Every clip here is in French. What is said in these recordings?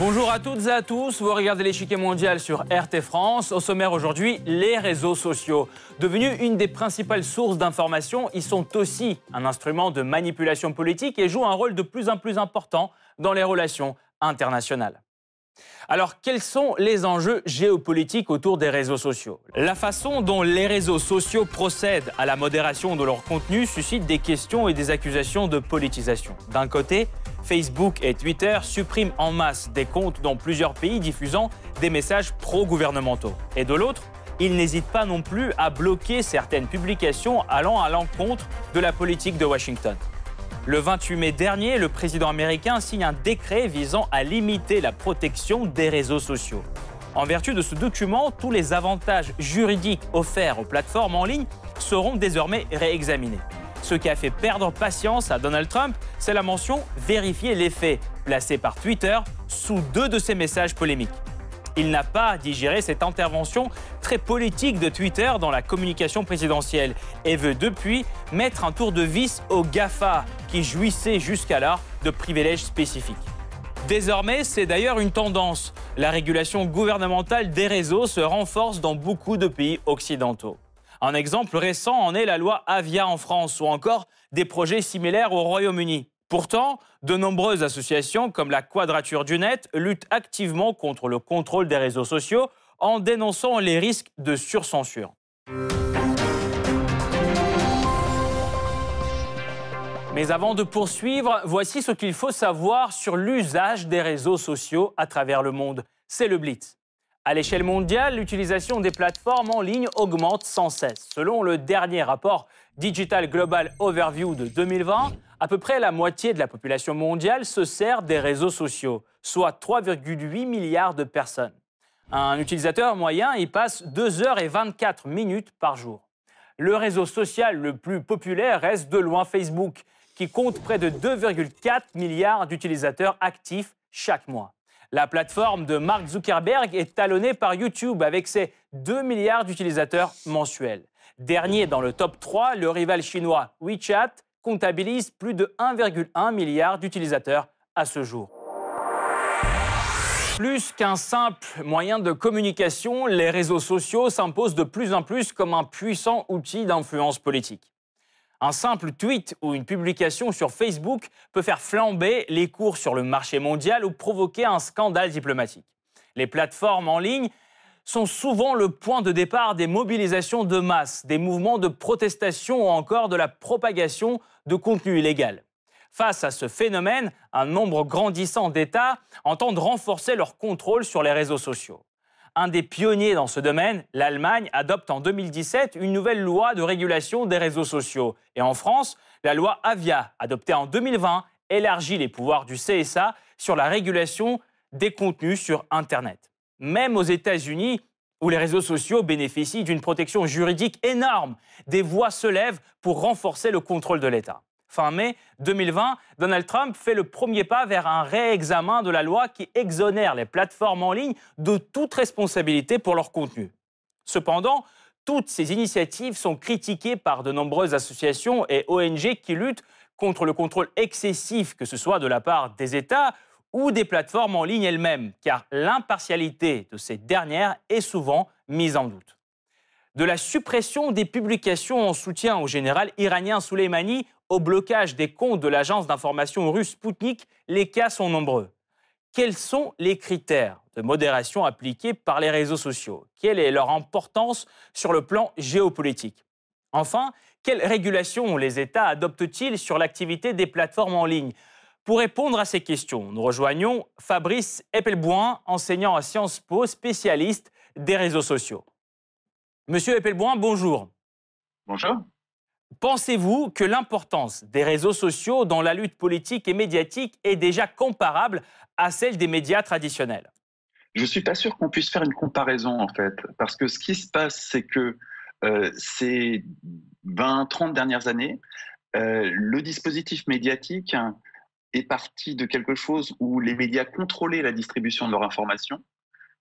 Bonjour à toutes et à tous, vous regardez l'échiquier mondial sur RT France. Au sommaire aujourd'hui, les réseaux sociaux. Devenus une des principales sources d'information, ils sont aussi un instrument de manipulation politique et jouent un rôle de plus en plus important dans les relations internationales. Alors, quels sont les enjeux géopolitiques autour des réseaux sociaux? La façon dont les réseaux sociaux procèdent à la modération de leur contenu suscite des questions et des accusations de politisation. D'un côté, Facebook et Twitter suppriment en masse des comptes dans plusieurs pays diffusant des messages pro-gouvernementaux. Et de l'autre, ils n'hésitent pas non plus à bloquer certaines publications allant à l'encontre de la politique de Washington. Le 28 mai dernier, le président américain signe un décret visant à limiter la protection des réseaux sociaux. En vertu de ce document, tous les avantages juridiques offerts aux plateformes en ligne seront désormais réexaminés. Ce qui a fait perdre patience à Donald Trump, c'est la mention Vérifier les faits, placée par Twitter sous deux de ses messages polémiques. Il n'a pas digéré cette intervention très politique de Twitter dans la communication présidentielle et veut depuis mettre un tour de vis au GAFA qui jouissait jusqu'alors de privilèges spécifiques. Désormais, c'est d'ailleurs une tendance. La régulation gouvernementale des réseaux se renforce dans beaucoup de pays occidentaux. Un exemple récent en est la loi Avia en France ou encore des projets similaires au Royaume-Uni. Pourtant, de nombreuses associations comme la Quadrature du Net luttent activement contre le contrôle des réseaux sociaux en dénonçant les risques de surcensure. Mais avant de poursuivre, voici ce qu'il faut savoir sur l'usage des réseaux sociaux à travers le monde. C'est le Blitz. À l'échelle mondiale, l'utilisation des plateformes en ligne augmente sans cesse. Selon le dernier rapport Digital Global Overview de 2020, à peu près la moitié de la population mondiale se sert des réseaux sociaux, soit 3,8 milliards de personnes. Un utilisateur moyen y passe 2 heures et 24 minutes par jour. Le réseau social le plus populaire reste de loin Facebook, qui compte près de 2,4 milliards d'utilisateurs actifs chaque mois. La plateforme de Mark Zuckerberg est talonnée par YouTube avec ses 2 milliards d'utilisateurs mensuels. Dernier dans le top 3, le rival chinois WeChat comptabilise plus de 1,1 milliard d'utilisateurs à ce jour. Plus qu'un simple moyen de communication, les réseaux sociaux s'imposent de plus en plus comme un puissant outil d'influence politique. Un simple tweet ou une publication sur Facebook peut faire flamber les cours sur le marché mondial ou provoquer un scandale diplomatique. Les plateformes en ligne sont souvent le point de départ des mobilisations de masse, des mouvements de protestation ou encore de la propagation de contenu illégal. Face à ce phénomène, un nombre grandissant d'États entendent renforcer leur contrôle sur les réseaux sociaux. Un des pionniers dans ce domaine, l'Allemagne, adopte en 2017 une nouvelle loi de régulation des réseaux sociaux. Et en France, la loi Avia, adoptée en 2020, élargit les pouvoirs du CSA sur la régulation des contenus sur Internet. Même aux États-Unis, où les réseaux sociaux bénéficient d'une protection juridique énorme, des voix se lèvent pour renforcer le contrôle de l'État. Fin mai 2020, Donald Trump fait le premier pas vers un réexamen de la loi qui exonère les plateformes en ligne de toute responsabilité pour leur contenu. Cependant, toutes ces initiatives sont critiquées par de nombreuses associations et ONG qui luttent contre le contrôle excessif, que ce soit de la part des États ou des plateformes en ligne elles-mêmes, car l'impartialité de ces dernières est souvent mise en doute. De la suppression des publications en soutien au général iranien Soleimani au blocage des comptes de l'agence d'information russe Sputnik, les cas sont nombreux. Quels sont les critères de modération appliqués par les réseaux sociaux? Quelle est leur importance sur le plan géopolitique? Enfin, quelles régulations les États adoptent-ils sur l'activité des plateformes en ligne? Pour répondre à ces questions, nous rejoignons Fabrice Eppelboin, enseignant à Sciences Po, spécialiste des réseaux sociaux. Monsieur Eppelboin, bonjour. Bonjour. Pensez-vous que l'importance des réseaux sociaux dans la lutte politique et médiatique est déjà comparable à celle des médias traditionnels? Je ne suis pas sûr qu'on puisse faire une comparaison en fait, parce que ce qui se passe, c'est que euh, ces 20-30 dernières années, euh, le dispositif médiatique est parti de quelque chose où les médias contrôlaient la distribution de leur information.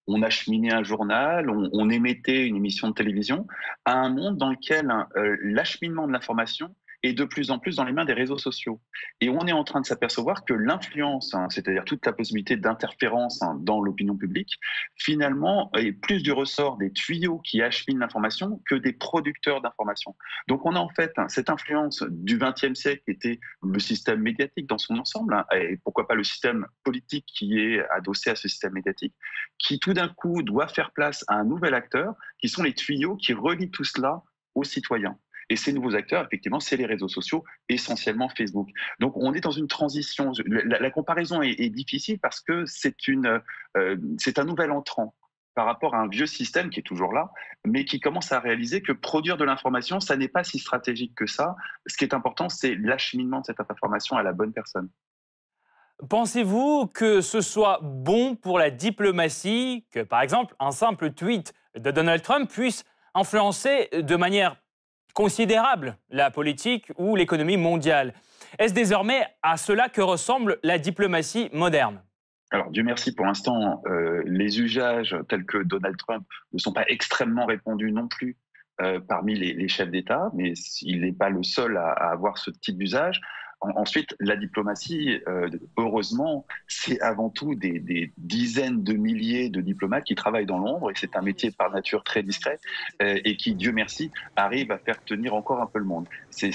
On acheminait un journal, on, émettait une émission de télévision, à un monde dans lequel euh, l'acheminement de l'information est de plus en plus dans les mains des réseaux sociaux. Et on est en train de s'apercevoir que l'influence, hein, c'est-à-dire toute la possibilité d'interférence hein, dans l'opinion publique, finalement est plus du ressort des tuyaux qui acheminent l'information que des producteurs d'information. Donc on a en fait cette influence du XXe siècle qui était le système médiatique dans son ensemble, hein, et pourquoi pas le système politique qui est adossé à ce système médiatique, qui tout d'un coup doit faire place à un nouvel acteur, qui sont les tuyaux qui relient tout cela aux citoyens. Et ces nouveaux acteurs, effectivement, c'est les réseaux sociaux, essentiellement Facebook. Donc on est dans une transition. La, comparaison est, difficile parce que c'est euh, c'est un nouvel entrant par rapport à un vieux système qui est toujours là, mais qui commence à réaliser que produire de l'information, ça n'est pas si stratégique que ça. Ce qui est important, c'est l'acheminement de cette information à la bonne personne. Pensez-vous que ce soit bon pour la diplomatie que, par exemple, un simple tweet de Donald Trump puisse influencer de manière considérable la politique ou l'économie mondiale Est-ce désormais à cela que ressemble la diplomatie moderne? Alors, Dieu merci, pour l'instant, euh, les usages tels que Donald Trump ne sont pas extrêmement répandus non plus euh, parmi les, chefs d'État, mais il n'est pas le seul à avoir ce type d'usage. Ensuite, la diplomatie, euh, heureusement, c'est avant tout des, dizaines de milliers de diplomates qui travaillent dans l'ombre, et c'est un métier par nature très discret, euh, et qui, Dieu merci, arrive à faire tenir encore un peu le monde. C'est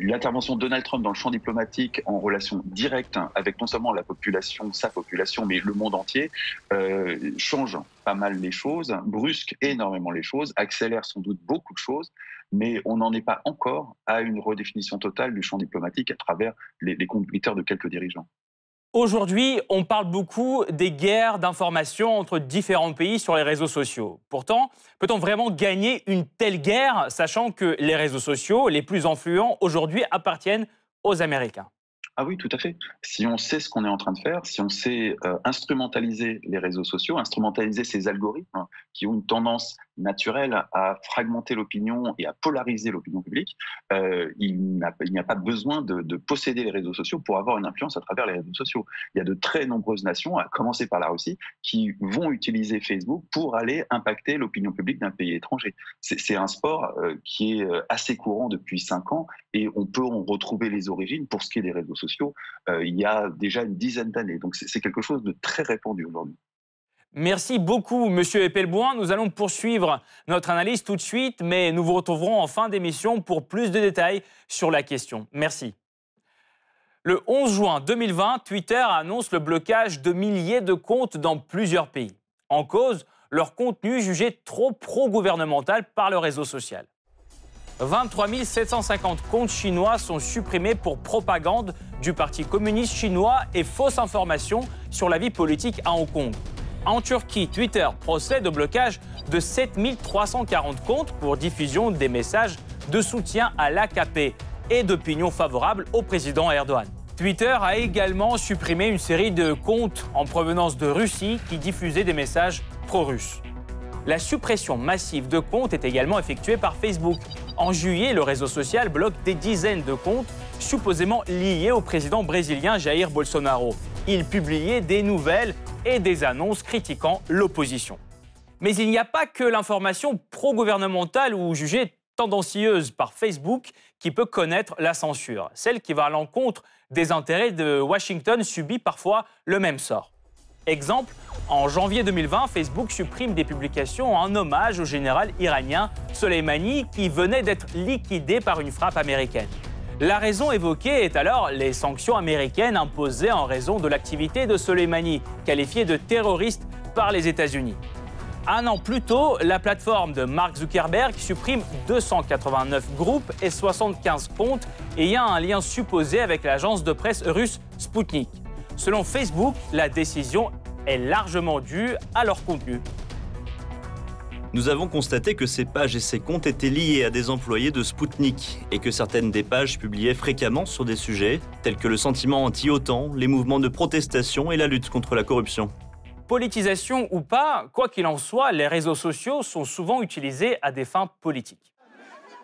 l'intervention de Donald Trump dans le champ diplomatique en relation directe avec non seulement la population, sa population, mais le monde entier, euh, change pas mal les choses, brusque énormément les choses, accélère sans doute beaucoup de choses, mais on n'en est pas encore à une redéfinition totale du champ diplomatique à travers les, les conducteurs de quelques dirigeants. Aujourd'hui, on parle beaucoup des guerres d'information entre différents pays sur les réseaux sociaux. Pourtant, peut-on vraiment gagner une telle guerre, sachant que les réseaux sociaux les plus influents aujourd'hui appartiennent aux Américains? Ah oui, tout à fait. Si on sait ce qu'on est en train de faire, si on sait euh, instrumentaliser les réseaux sociaux, instrumentaliser ces algorithmes qui ont une tendance naturelle à fragmenter l'opinion et à polariser l'opinion publique, euh, il n'y a, pas besoin de, posséder les réseaux sociaux pour avoir une influence à travers les réseaux sociaux. Il y a de très nombreuses nations, à commencer par la Russie, qui vont utiliser Facebook pour aller impacter l'opinion publique d'un pays étranger. C'est un sport euh, qui est assez courant depuis cinq ans et on peut en retrouver les origines pour ce qui est des réseaux sociaux il y a déjà une dizaine d'années. Donc c'est quelque chose de très répandu aujourd'hui. Merci beaucoup, Monsieur Epelboin. Nous allons poursuivre notre analyse tout de suite, mais nous vous retrouverons en fin d'émission pour plus de détails sur la question. Merci. Le 11 juin 2020, Twitter annonce le blocage de milliers de comptes dans plusieurs pays. En cause, leur contenu jugé trop pro-gouvernemental par le réseau social. 23 750 comptes chinois sont supprimés pour propagande du Parti communiste chinois et fausses informations sur la vie politique à Hong Kong. En Turquie, Twitter procède au blocage de 7340 comptes pour diffusion des messages de soutien à l'AKP et d'opinion favorable au président Erdogan. Twitter a également supprimé une série de comptes en provenance de Russie qui diffusaient des messages pro-russes. La suppression massive de comptes est également effectuée par Facebook. En juillet, le réseau social bloque des dizaines de comptes supposément liés au président brésilien Jair Bolsonaro. Il publiait des nouvelles et des annonces critiquant l'opposition. Mais il n'y a pas que l'information pro-gouvernementale ou jugée tendancieuse par Facebook qui peut connaître la censure. Celle qui va à l'encontre des intérêts de Washington subit parfois le même sort. Exemple, en janvier 2020, Facebook supprime des publications en hommage au général iranien Soleimani qui venait d'être liquidé par une frappe américaine. La raison évoquée est alors les sanctions américaines imposées en raison de l'activité de Soleimani, qualifié de terroriste par les États-Unis. Un an plus tôt, la plateforme de Mark Zuckerberg supprime 289 groupes et 75 comptes ayant un lien supposé avec l'agence de presse russe Sputnik. Selon Facebook, la décision est largement due à leur contenu. Nous avons constaté que ces pages et ces comptes étaient liés à des employés de Spoutnik et que certaines des pages publiaient fréquemment sur des sujets tels que le sentiment anti-OTAN, les mouvements de protestation et la lutte contre la corruption. Politisation ou pas, quoi qu'il en soit, les réseaux sociaux sont souvent utilisés à des fins politiques.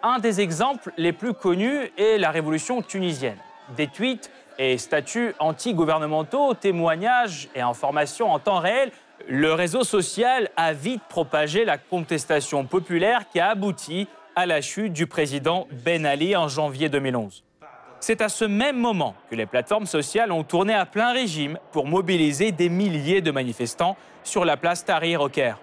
Un des exemples les plus connus est la révolution tunisienne. Des tweets et statuts anti-gouvernementaux, témoignages et informations en temps réel le réseau social a vite propagé la contestation populaire qui a abouti à la chute du président Ben Ali en janvier 2011. C'est à ce même moment que les plateformes sociales ont tourné à plein régime pour mobiliser des milliers de manifestants sur la place Tahrir au Caire.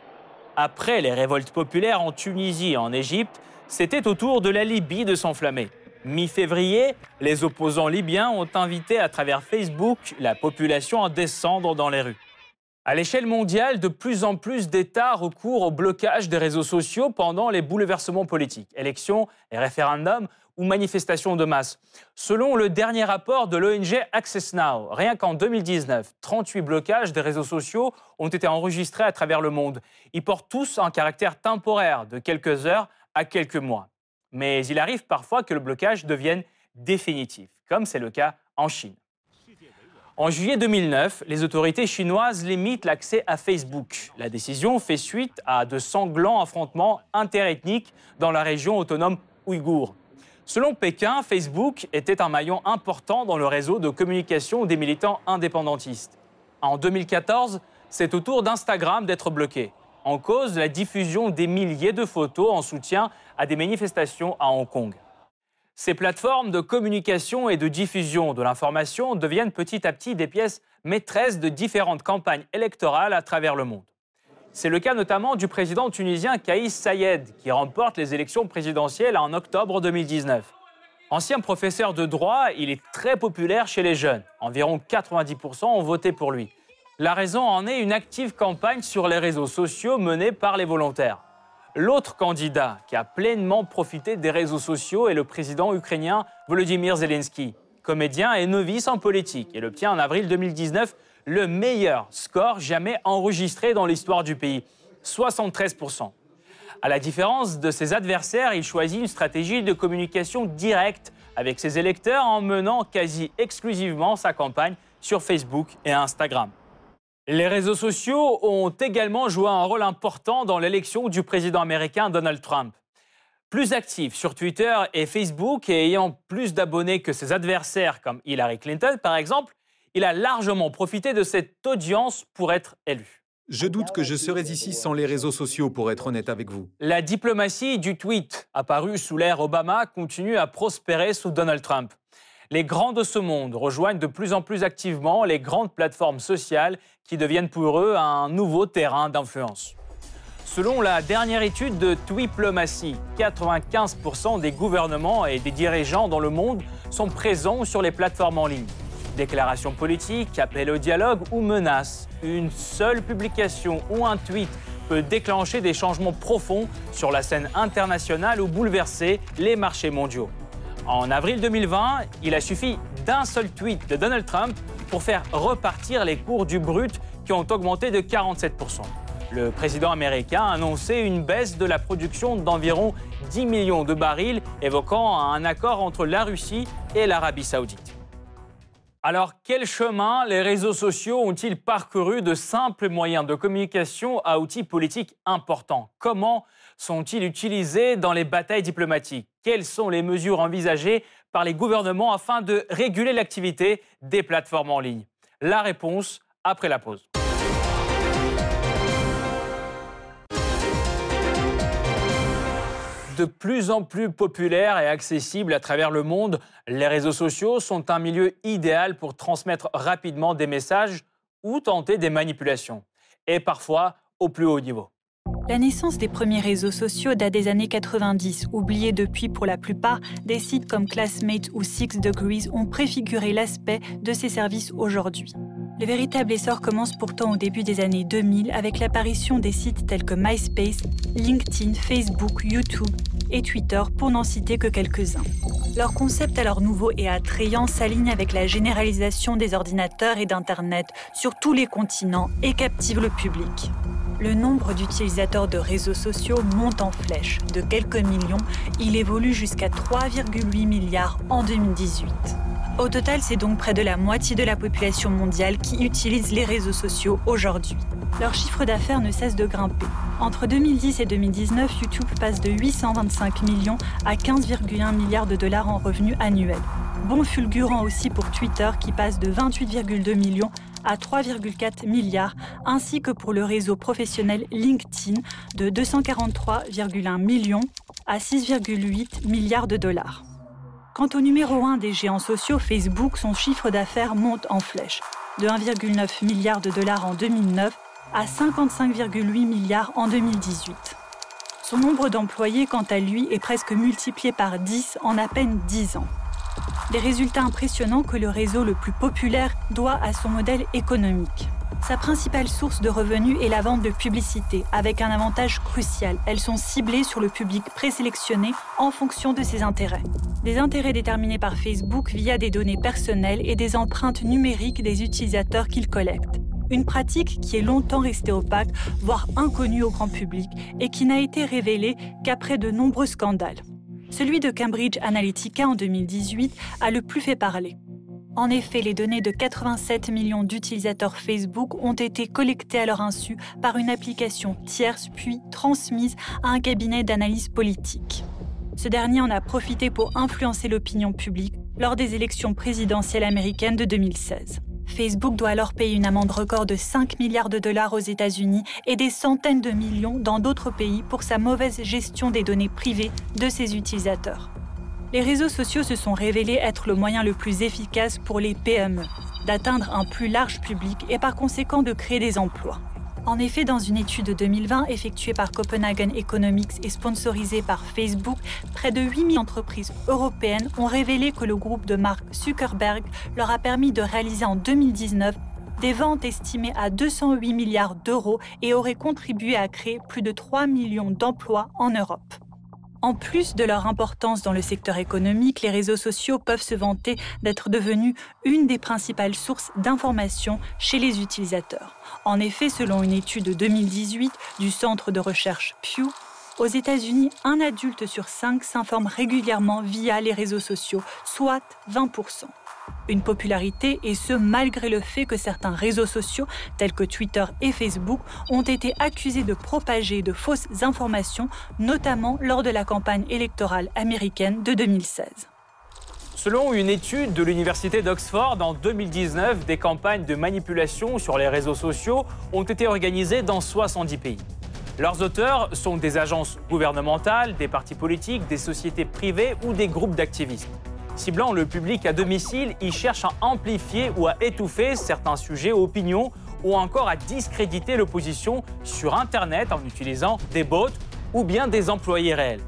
Après les révoltes populaires en Tunisie et en Égypte, c'était au tour de la Libye de s'enflammer. Mi-février, les opposants libyens ont invité à travers Facebook la population à descendre dans les rues. À l'échelle mondiale, de plus en plus d'États recourent au blocage des réseaux sociaux pendant les bouleversements politiques, élections et référendums ou manifestations de masse. Selon le dernier rapport de l'ONG Access Now, rien qu'en 2019, 38 blocages des réseaux sociaux ont été enregistrés à travers le monde. Ils portent tous un caractère temporaire de quelques heures à quelques mois. Mais il arrive parfois que le blocage devienne définitif, comme c'est le cas en Chine. En juillet 2009, les autorités chinoises limitent l'accès à Facebook. La décision fait suite à de sanglants affrontements interethniques dans la région autonome ouïghour. Selon Pékin, Facebook était un maillon important dans le réseau de communication des militants indépendantistes. En 2014, c'est au tour d'Instagram d'être bloqué. En cause, la diffusion des milliers de photos en soutien à des manifestations à Hong Kong. Ces plateformes de communication et de diffusion de l'information deviennent petit à petit des pièces maîtresses de différentes campagnes électorales à travers le monde. C'est le cas notamment du président tunisien Kaïs Sayed, qui remporte les élections présidentielles en octobre 2019. Ancien professeur de droit, il est très populaire chez les jeunes. Environ 90% ont voté pour lui. La raison en est une active campagne sur les réseaux sociaux menée par les volontaires. L'autre candidat qui a pleinement profité des réseaux sociaux est le président ukrainien Volodymyr Zelensky. Comédien et novice en politique, il obtient en avril 2019 le meilleur score jamais enregistré dans l'histoire du pays, 73%. À la différence de ses adversaires, il choisit une stratégie de communication directe avec ses électeurs en menant quasi exclusivement sa campagne sur Facebook et Instagram. Les réseaux sociaux ont également joué un rôle important dans l'élection du président américain Donald Trump. Plus actif sur Twitter et Facebook et ayant plus d'abonnés que ses adversaires comme Hillary Clinton par exemple, il a largement profité de cette audience pour être élu. Je doute que je serais ici sans les réseaux sociaux, pour être honnête avec vous. La diplomatie du tweet, apparue sous l'ère Obama, continue à prospérer sous Donald Trump. Les grands de ce monde rejoignent de plus en plus activement les grandes plateformes sociales qui deviennent pour eux un nouveau terrain d'influence. Selon la dernière étude de Tweetplomacy, 95% des gouvernements et des dirigeants dans le monde sont présents sur les plateformes en ligne. Déclarations politiques, appels au dialogue ou menaces, une seule publication ou un tweet peut déclencher des changements profonds sur la scène internationale ou bouleverser les marchés mondiaux. En avril 2020, il a suffi d'un seul tweet de Donald Trump pour faire repartir les cours du brut qui ont augmenté de 47%. Le président américain a annoncé une baisse de la production d'environ 10 millions de barils, évoquant un accord entre la Russie et l'Arabie saoudite. Alors, quel chemin les réseaux sociaux ont-ils parcouru de simples moyens de communication à outils politiques importants? Comment sont-ils utilisés dans les batailles diplomatiques? Quelles sont les mesures envisagées par les gouvernements afin de réguler l'activité des plateformes en ligne? La réponse après la pause. de plus en plus populaires et accessibles à travers le monde, les réseaux sociaux sont un milieu idéal pour transmettre rapidement des messages ou tenter des manipulations, et parfois au plus haut niveau. La naissance des premiers réseaux sociaux date des années 90, oubliés depuis pour la plupart, des sites comme Classmate ou Six Degrees ont préfiguré l'aspect de ces services aujourd'hui. Le véritable essor commence pourtant au début des années 2000 avec l'apparition des sites tels que MySpace, LinkedIn, Facebook, YouTube et Twitter pour n'en citer que quelques-uns. Leur concept alors nouveau et attrayant s'aligne avec la généralisation des ordinateurs et d'Internet sur tous les continents et captive le public. Le nombre d'utilisateurs de réseaux sociaux monte en flèche. De quelques millions, il évolue jusqu'à 3,8 milliards en 2018. Au total, c'est donc près de la moitié de la population mondiale qui utilise les réseaux sociaux aujourd'hui. Leur chiffre d'affaires ne cesse de grimper. Entre 2010 et 2019, YouTube passe de 825 millions à 15,1 milliards de dollars en revenus annuels. Bon fulgurant aussi pour Twitter qui passe de 28,2 millions à 3,4 milliards, ainsi que pour le réseau professionnel LinkedIn de 243,1 millions à 6,8 milliards de dollars. Quant au numéro 1 des géants sociaux, Facebook, son chiffre d'affaires monte en flèche, de 1,9 milliard de dollars en 2009 à 55,8 milliards en 2018. Son nombre d'employés, quant à lui, est presque multiplié par 10 en à peine 10 ans. Des résultats impressionnants que le réseau le plus populaire doit à son modèle économique. Sa principale source de revenus est la vente de publicité, avec un avantage crucial. Elles sont ciblées sur le public présélectionné en fonction de ses intérêts. Des intérêts déterminés par Facebook via des données personnelles et des empreintes numériques des utilisateurs qu'il collecte une pratique qui est longtemps restée opaque, voire inconnue au grand public, et qui n'a été révélée qu'après de nombreux scandales. Celui de Cambridge Analytica en 2018 a le plus fait parler. En effet, les données de 87 millions d'utilisateurs Facebook ont été collectées à leur insu par une application tierce puis transmises à un cabinet d'analyse politique. Ce dernier en a profité pour influencer l'opinion publique lors des élections présidentielles américaines de 2016. Facebook doit alors payer une amende record de 5 milliards de dollars aux États-Unis et des centaines de millions dans d'autres pays pour sa mauvaise gestion des données privées de ses utilisateurs. Les réseaux sociaux se sont révélés être le moyen le plus efficace pour les PME d'atteindre un plus large public et par conséquent de créer des emplois. En effet, dans une étude de 2020 effectuée par Copenhagen Economics et sponsorisée par Facebook, près de 8000 entreprises européennes ont révélé que le groupe de Mark Zuckerberg leur a permis de réaliser en 2019 des ventes estimées à 208 milliards d'euros et aurait contribué à créer plus de 3 millions d'emplois en Europe. En plus de leur importance dans le secteur économique, les réseaux sociaux peuvent se vanter d'être devenus une des principales sources d'information chez les utilisateurs. En effet, selon une étude de 2018 du centre de recherche Pew, aux États-Unis, un adulte sur cinq s'informe régulièrement via les réseaux sociaux, soit 20% une popularité, et ce malgré le fait que certains réseaux sociaux, tels que Twitter et Facebook, ont été accusés de propager de fausses informations, notamment lors de la campagne électorale américaine de 2016. Selon une étude de l'Université d'Oxford en 2019, des campagnes de manipulation sur les réseaux sociaux ont été organisées dans 70 pays. Leurs auteurs sont des agences gouvernementales, des partis politiques, des sociétés privées ou des groupes d'activistes. Ciblant le public à domicile, ils cherchent à amplifier ou à étouffer certains sujets ou opinions ou encore à discréditer l'opposition sur Internet en utilisant des bots ou bien des employés réels.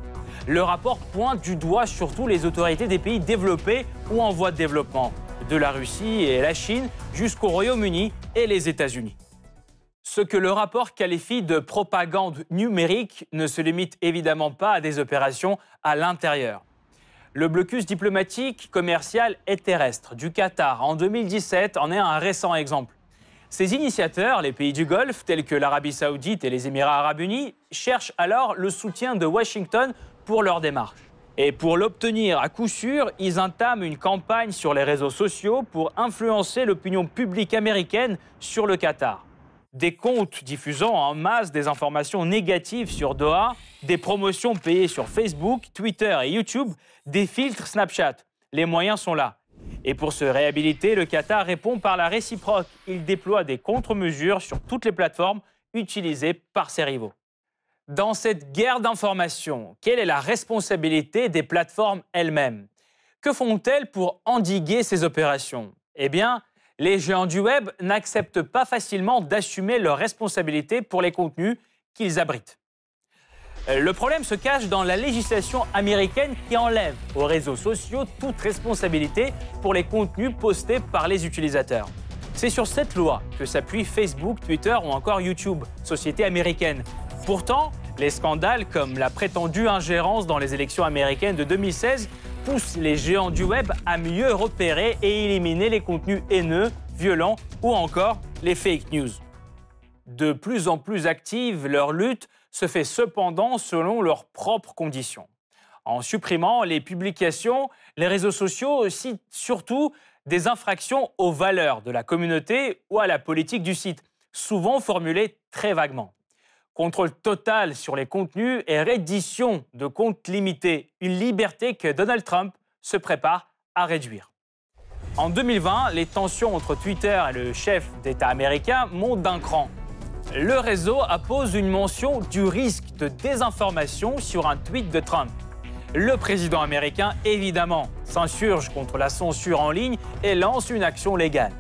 Le rapport pointe du doigt surtout les autorités des pays développés ou en voie de développement, de la Russie et la Chine jusqu'au Royaume-Uni et les États-Unis. Ce que le rapport qualifie de propagande numérique ne se limite évidemment pas à des opérations à l'intérieur. Le blocus diplomatique, commercial et terrestre du Qatar en 2017 en est un récent exemple. Ces initiateurs, les pays du Golfe, tels que l'Arabie saoudite et les Émirats arabes unis, cherchent alors le soutien de Washington pour leur démarche. Et pour l'obtenir à coup sûr, ils entament une campagne sur les réseaux sociaux pour influencer l'opinion publique américaine sur le Qatar des comptes diffusant en masse des informations négatives sur Doha, des promotions payées sur Facebook, Twitter et YouTube, des filtres Snapchat. Les moyens sont là. Et pour se réhabiliter, le Qatar répond par la réciproque. Il déploie des contre-mesures sur toutes les plateformes utilisées par ses rivaux. Dans cette guerre d'information, quelle est la responsabilité des plateformes elles-mêmes? Que font-elles pour endiguer ces opérations? Eh bien, les géants du web n'acceptent pas facilement d'assumer leurs responsabilités pour les contenus qu'ils abritent. Euh, le problème se cache dans la législation américaine qui enlève aux réseaux sociaux toute responsabilité pour les contenus postés par les utilisateurs. C'est sur cette loi que s'appuient Facebook, Twitter ou encore YouTube, sociétés américaines. Pourtant, les scandales comme la prétendue ingérence dans les élections américaines de 2016 pousse les géants du web à mieux repérer et éliminer les contenus haineux, violents ou encore les fake news. De plus en plus active, leur lutte se fait cependant selon leurs propres conditions. En supprimant les publications, les réseaux sociaux citent surtout des infractions aux valeurs de la communauté ou à la politique du site, souvent formulées très vaguement. Contrôle total sur les contenus et reddition de comptes limités, une liberté que Donald Trump se prépare à réduire. En 2020, les tensions entre Twitter et le chef d'État américain montent d'un cran. Le réseau appose une mention du risque de désinformation sur un tweet de Trump. Le président américain, évidemment, s'insurge contre la censure en ligne et lance une action légale.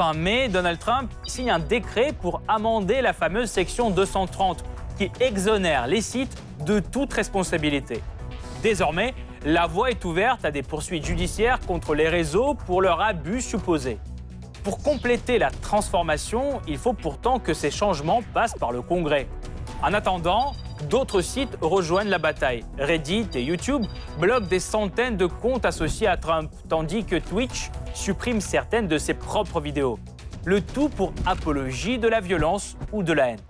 Fin mai, Donald Trump signe un décret pour amender la fameuse section 230 qui exonère les sites de toute responsabilité. Désormais, la voie est ouverte à des poursuites judiciaires contre les réseaux pour leur abus supposé. Pour compléter la transformation, il faut pourtant que ces changements passent par le Congrès. En attendant, d'autres sites rejoignent la bataille. Reddit et YouTube bloquent des centaines de comptes associés à Trump, tandis que Twitch supprime certaines de ses propres vidéos. Le tout pour apologie de la violence ou de la haine.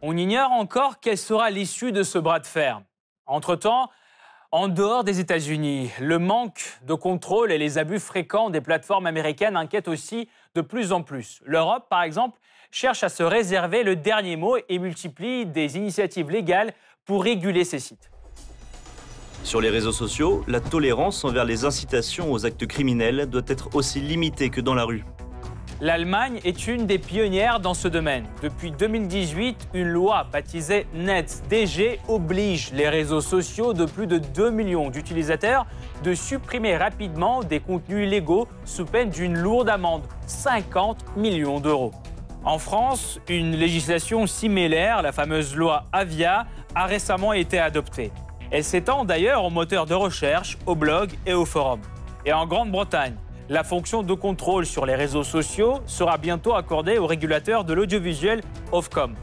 On ignore encore quelle sera l'issue de ce bras de fer. Entre-temps, en dehors des États-Unis, le manque de contrôle et les abus fréquents des plateformes américaines inquiètent aussi de plus en plus. L'Europe, par exemple, cherche à se réserver le dernier mot et multiplie des initiatives légales pour réguler ces sites. Sur les réseaux sociaux, la tolérance envers les incitations aux actes criminels doit être aussi limitée que dans la rue. L'Allemagne est une des pionnières dans ce domaine. Depuis 2018, une loi baptisée NetzDG oblige les réseaux sociaux de plus de 2 millions d'utilisateurs de supprimer rapidement des contenus illégaux sous peine d'une lourde amende, 50 millions d'euros. En France, une législation similaire, la fameuse loi Avia, a récemment été adoptée. Elle s'étend d'ailleurs aux moteurs de recherche, aux blogs et aux forums. Et en Grande-Bretagne, la fonction de contrôle sur les réseaux sociaux sera bientôt accordée au régulateur de l'audiovisuel Ofcom.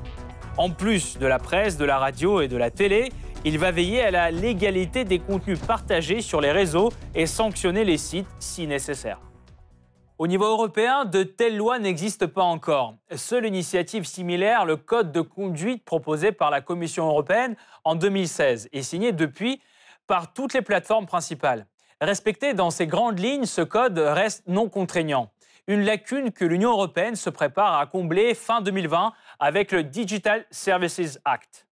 En plus de la presse, de la radio et de la télé, il va veiller à la légalité des contenus partagés sur les réseaux et sanctionner les sites si nécessaire. Au niveau européen, de telles lois n'existent pas encore. Seule initiative similaire, le code de conduite proposé par la Commission européenne en 2016 est signé depuis par toutes les plateformes principales. Respecté dans ses grandes lignes, ce code reste non contraignant. Une lacune que l'Union européenne se prépare à combler fin 2020 avec le Digital Services Act.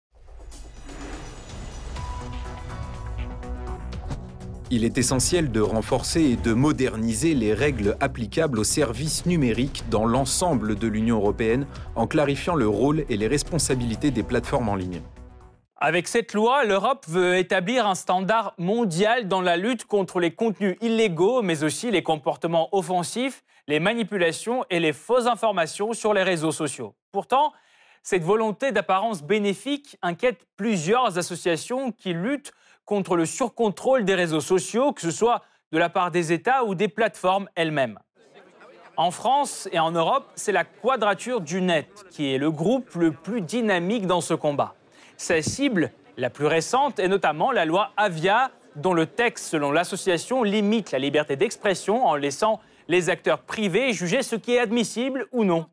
Il est essentiel de renforcer et de moderniser les règles applicables aux services numériques dans l'ensemble de l'Union européenne en clarifiant le rôle et les responsabilités des plateformes en ligne. Avec cette loi, l'Europe veut établir un standard mondial dans la lutte contre les contenus illégaux, mais aussi les comportements offensifs, les manipulations et les fausses informations sur les réseaux sociaux. Pourtant, cette volonté d'apparence bénéfique inquiète plusieurs associations qui luttent contre le surcontrôle des réseaux sociaux, que ce soit de la part des États ou des plateformes elles-mêmes. En France et en Europe, c'est la Quadrature du Net qui est le groupe le plus dynamique dans ce combat. Sa cible la plus récente est notamment la loi Avia, dont le texte, selon l'association, limite la liberté d'expression en laissant les acteurs privés juger ce qui est admissible ou non.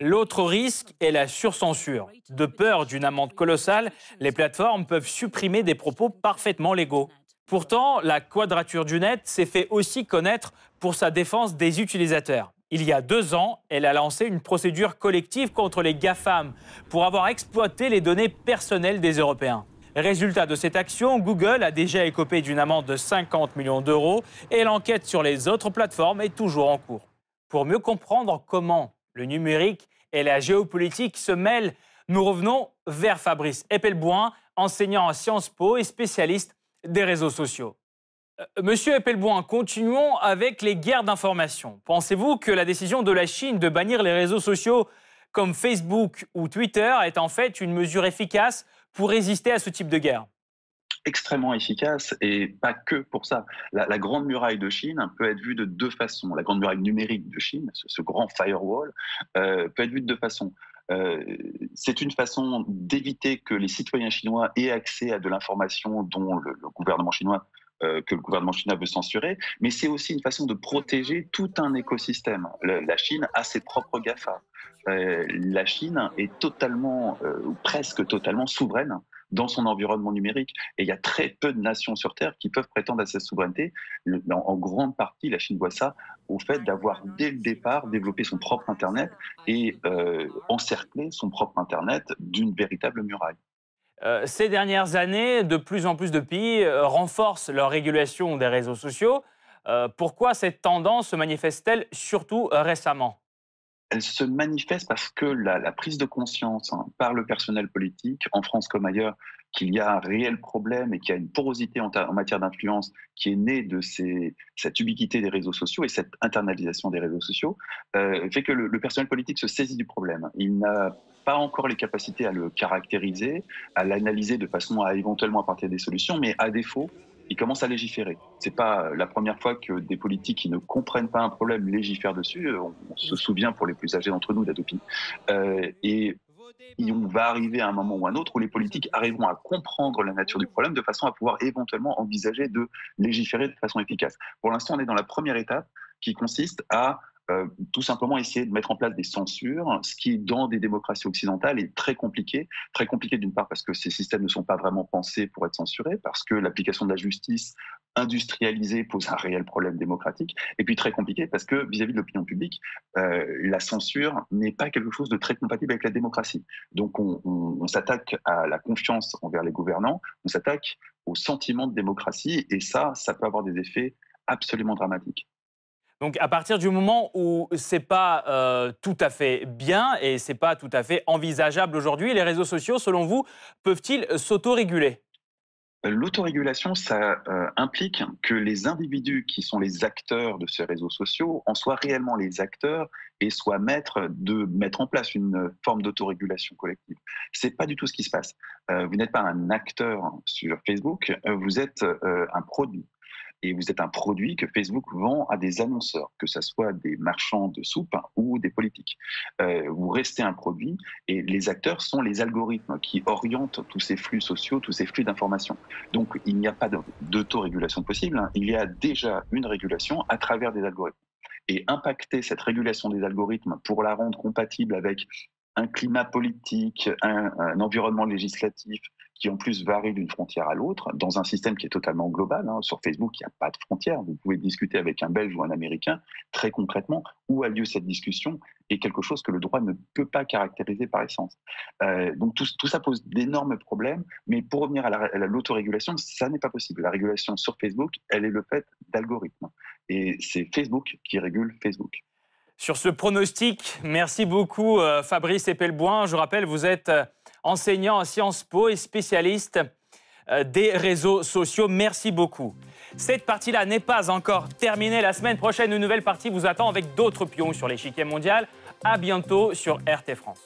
L'autre risque est la surcensure. De peur d'une amende colossale, les plateformes peuvent supprimer des propos parfaitement légaux. Pourtant, la quadrature du net s'est fait aussi connaître pour sa défense des utilisateurs. Il y a deux ans, elle a lancé une procédure collective contre les GAFAM pour avoir exploité les données personnelles des Européens. Résultat de cette action, Google a déjà écopé d'une amende de 50 millions d'euros et l'enquête sur les autres plateformes est toujours en cours. Pour mieux comprendre comment le numérique et la géopolitique se mêlent, nous revenons vers Fabrice Eppelboin, enseignant à Sciences Po et spécialiste des réseaux sociaux. Euh, Monsieur Eppelboin, continuons avec les guerres d'information. Pensez-vous que la décision de la Chine de bannir les réseaux sociaux comme Facebook ou Twitter est en fait une mesure efficace pour résister à ce type de guerre? Extrêmement efficace et pas que pour ça. La, grande muraille de Chine peut être vue de deux façons. La grande muraille numérique de Chine, ce, grand firewall, euh, peut être vue de deux façons. Euh, c'est une façon d'éviter que les citoyens chinois aient accès à de l'information dont le gouvernement chinois euh, que le gouvernement chinois veut censurer, mais c'est aussi une façon de protéger tout un écosystème. la Chine a ses propres GAFA. La Chine est totalement, presque totalement souveraine dans son environnement numérique. Et il y a très peu de nations sur Terre qui peuvent prétendre à cette souveraineté. En, grande partie, la Chine voit ça au fait d'avoir, dès le départ, développé son propre Internet et encerclé son propre Internet d'une véritable muraille. Euh, ces dernières années, de plus en plus de pays euh, renforcent leur régulation des réseaux sociaux. pourquoi cette tendance se manifeste-t-elle surtout récemment? Elle se manifeste parce que la, prise de conscience hein, par le personnel politique, en France comme ailleurs, qu'il y a un réel problème et qu'il y a une porosité en, matière d'influence qui est née de cette ubiquité des réseaux sociaux et cette internalisation des réseaux sociaux, euh, fait que le, personnel politique se saisit du problème. Il n'a pas encore les capacités à le caractériser, à l'analyser de façon à éventuellement apporter des solutions, mais à défaut, il commence à légiférer. C'est pas la première fois que des politiques qui ne comprennent pas un problème légifèrent dessus. On, se souvient pour les plus âgés d'entre nous d'Adopi. Euh, et on va arriver à un moment ou un autre où les politiques arriveront à comprendre la nature du problème de façon à pouvoir éventuellement envisager de légiférer de façon efficace. Pour l'instant, on est dans la première étape qui consiste à euh, tout simplement essayer de mettre en place des censures, ce qui, dans des démocraties occidentales, est très compliqué. Très compliqué d'une part parce que ces systèmes ne sont pas vraiment pensés pour être censurés, parce que l'application de la justice industrialisée pose un réel problème démocratique, et puis très compliqué parce que vis-à-vis de l'opinion publique, euh, la censure n'est pas quelque chose de très compatible avec la démocratie. Donc on, on s'attaque à la confiance envers les gouvernants, on s'attaque au sentiment de démocratie, et ça, ça peut avoir des effets absolument dramatiques. Donc à partir du moment où c'est pas euh, tout à fait bien et c'est pas tout à fait envisageable aujourd'hui, les réseaux sociaux, selon vous, peuvent-ils s'autoréguler? L'autorégulation, ça euh, implique que les individus qui sont les acteurs de ces réseaux sociaux en soient réellement les acteurs et soient maîtres de mettre en place une forme d'autorégulation collective. C'est pas du tout ce qui se passe. Euh, vous n'êtes pas un acteur sur Facebook, vous êtes un produit et vous êtes un produit que Facebook vend à des annonceurs, que ce soit des marchands de soupe ou des politiques. Euh, vous restez un produit et les acteurs sont les algorithmes qui orientent tous ces flux sociaux, tous ces flux d'informations. Donc il n'y a pas d'autorégulation possible, hein. il y a déjà une régulation à travers des algorithmes. Et impacter cette régulation des algorithmes pour la rendre compatible avec un climat politique, un environnement législatif, qui en plus varie d'une frontière à l'autre, dans un système qui est totalement global. Hein. Sur Facebook, il n'y a pas de frontière. Vous pouvez discuter avec un Belge ou un Américain très concrètement où a lieu cette discussion est quelque chose que le droit ne peut pas caractériser par essence. Euh, donc tout, tout, ça pose d'énormes problèmes, mais pour revenir à l'autorégulation, ça n'est pas possible. La régulation sur Facebook, elle est le fait d'algorithmes. Et c'est Facebook qui régule Facebook. Sur ce pronostic, merci beaucoup euh, Fabrice Epelboin. Je rappelle, vous êtes euh, enseignant en Sciences Po et spécialiste euh, des réseaux sociaux. Merci beaucoup. Cette partie-là n'est pas encore terminée. La semaine prochaine, une nouvelle partie vous attend avec d'autres pions sur l'échiquier mondial. À bientôt sur RT France.